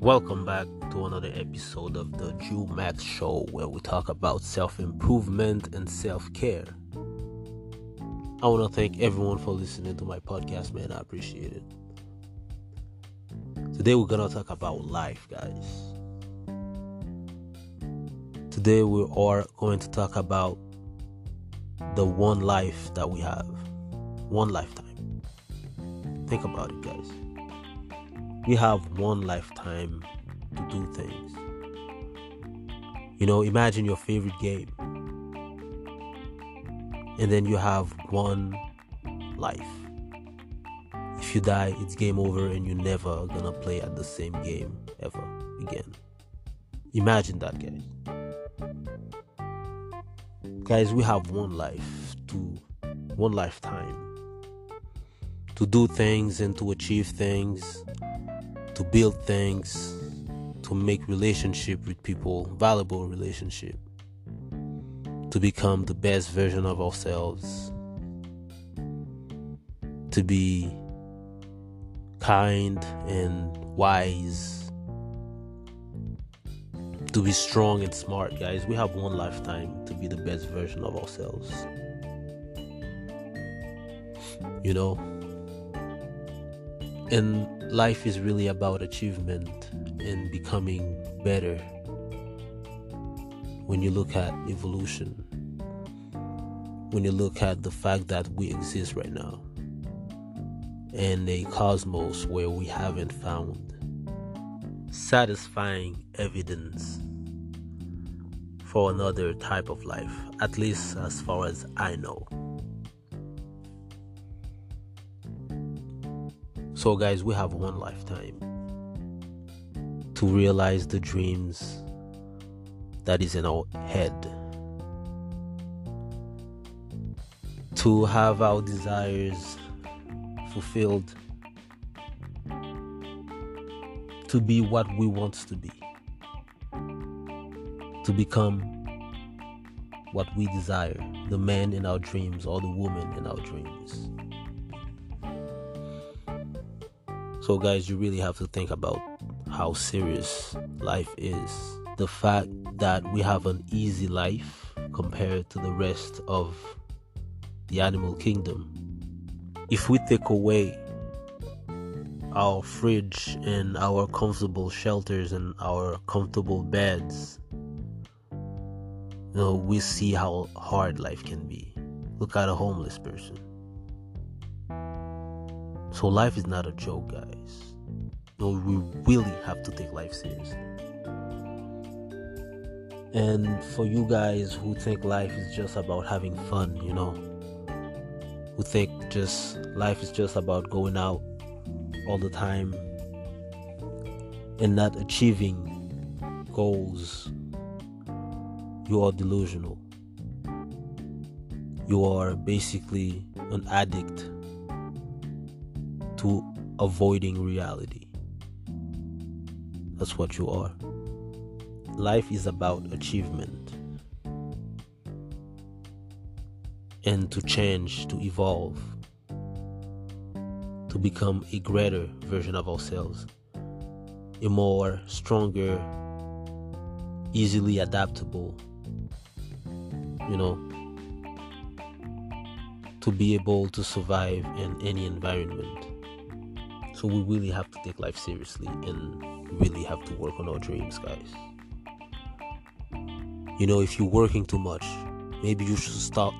Welcome back to another episode of the Jumac Show where we talk about self improvement and self care. I want to thank everyone for listening to my podcast, man. I appreciate it. Today, we're going to talk about life, guys. Today, we are going to talk about the one life that we have, one lifetime. Think about it, guys we have one lifetime to do things. You know, imagine your favorite game. And then you have one life. If you die, it's game over and you're never gonna play at the same game ever again. Imagine that, guys. Guys, we have one life to one lifetime to do things and to achieve things to build things, to make relationship with people, valuable relationship, to become the best version of ourselves, to be kind and wise, to be strong and smart, guys. We have one lifetime to be the best version of ourselves. You know? And life is really about achievement and becoming better. When you look at evolution, when you look at the fact that we exist right now in a cosmos where we haven't found satisfying evidence for another type of life, at least as far as I know. So, guys, we have one lifetime to realize the dreams that is in our head, to have our desires fulfilled, to be what we want to be, to become what we desire, the man in our dreams or the woman in our dreams. So, guys, you really have to think about how serious life is. The fact that we have an easy life compared to the rest of the animal kingdom. If we take away our fridge and our comfortable shelters and our comfortable beds, you know, we see how hard life can be. Look at a homeless person. So life is not a joke, guys. No, we really have to take life seriously. And for you guys who think life is just about having fun, you know, who think just life is just about going out all the time and not achieving goals, you are delusional. You are basically an addict to avoiding reality. That's what you are. Life is about achievement and to change, to evolve, to become a greater version of ourselves, a more stronger, easily adaptable, you know, to be able to survive in any environment. So we really have to take life seriously and really have to work on our dreams, guys. You know, if you're working too much, maybe you should stop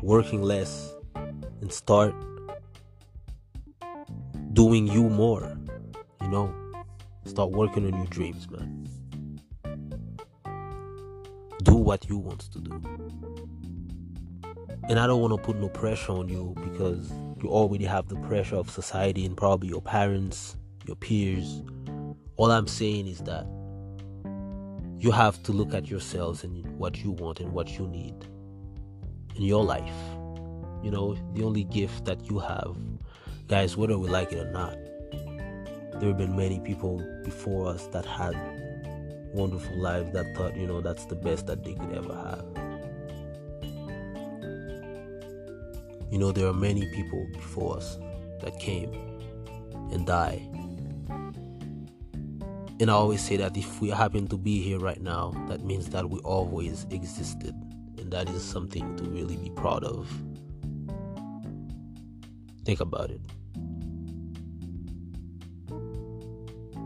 working less and start doing you more. You know, start working on your dreams, man. Do what you want to do. And I don't want to put no pressure on you because you already have the pressure of society and probably your parents, your peers. All I'm saying is that you have to look at yourselves and what you want and what you need in your life. You know, the only gift that you have, guys, whether we like it or not, there have been many people before us that had wonderful lives that thought, you know, that's the best that they could ever have. You know, there are many people before us that came and died. And I always say that if we happen to be here right now, that means that we always existed. And that is something to really be proud of. Think about it.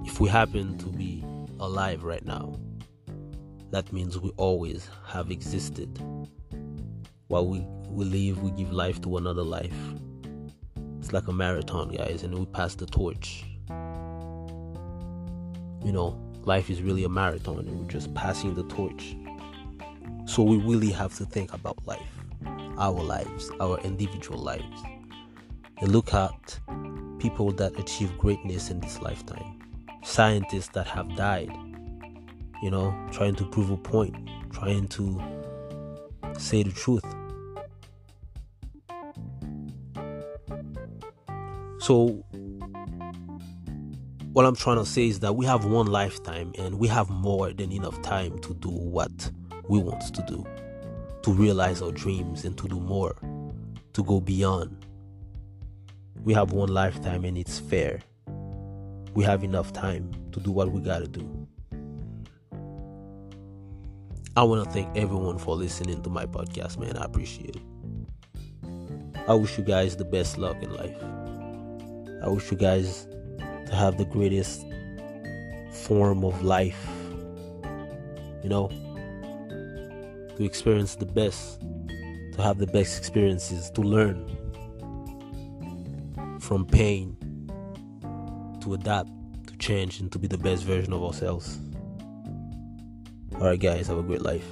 If we happen to be alive right now, that means we always have existed. While we, we live, we give life to another life. It's like a marathon, guys, and we pass the torch. You know, life is really a marathon, and we're just passing the torch. So we really have to think about life, our lives, our individual lives, and look at people that achieve greatness in this lifetime, scientists that have died, you know, trying to prove a point, trying to say the truth. So, what I'm trying to say is that we have one lifetime and we have more than enough time to do what we want to do, to realize our dreams and to do more, to go beyond. We have one lifetime and it's fair. We have enough time to do what we gotta do. I want to thank everyone for listening to my podcast, man. I appreciate it. I wish you guys the best luck in life. I wish you guys to have the greatest form of life. You know, to experience the best, to have the best experiences, to learn from pain, to adapt, to change, and to be the best version of ourselves. Alright, guys, have a great life.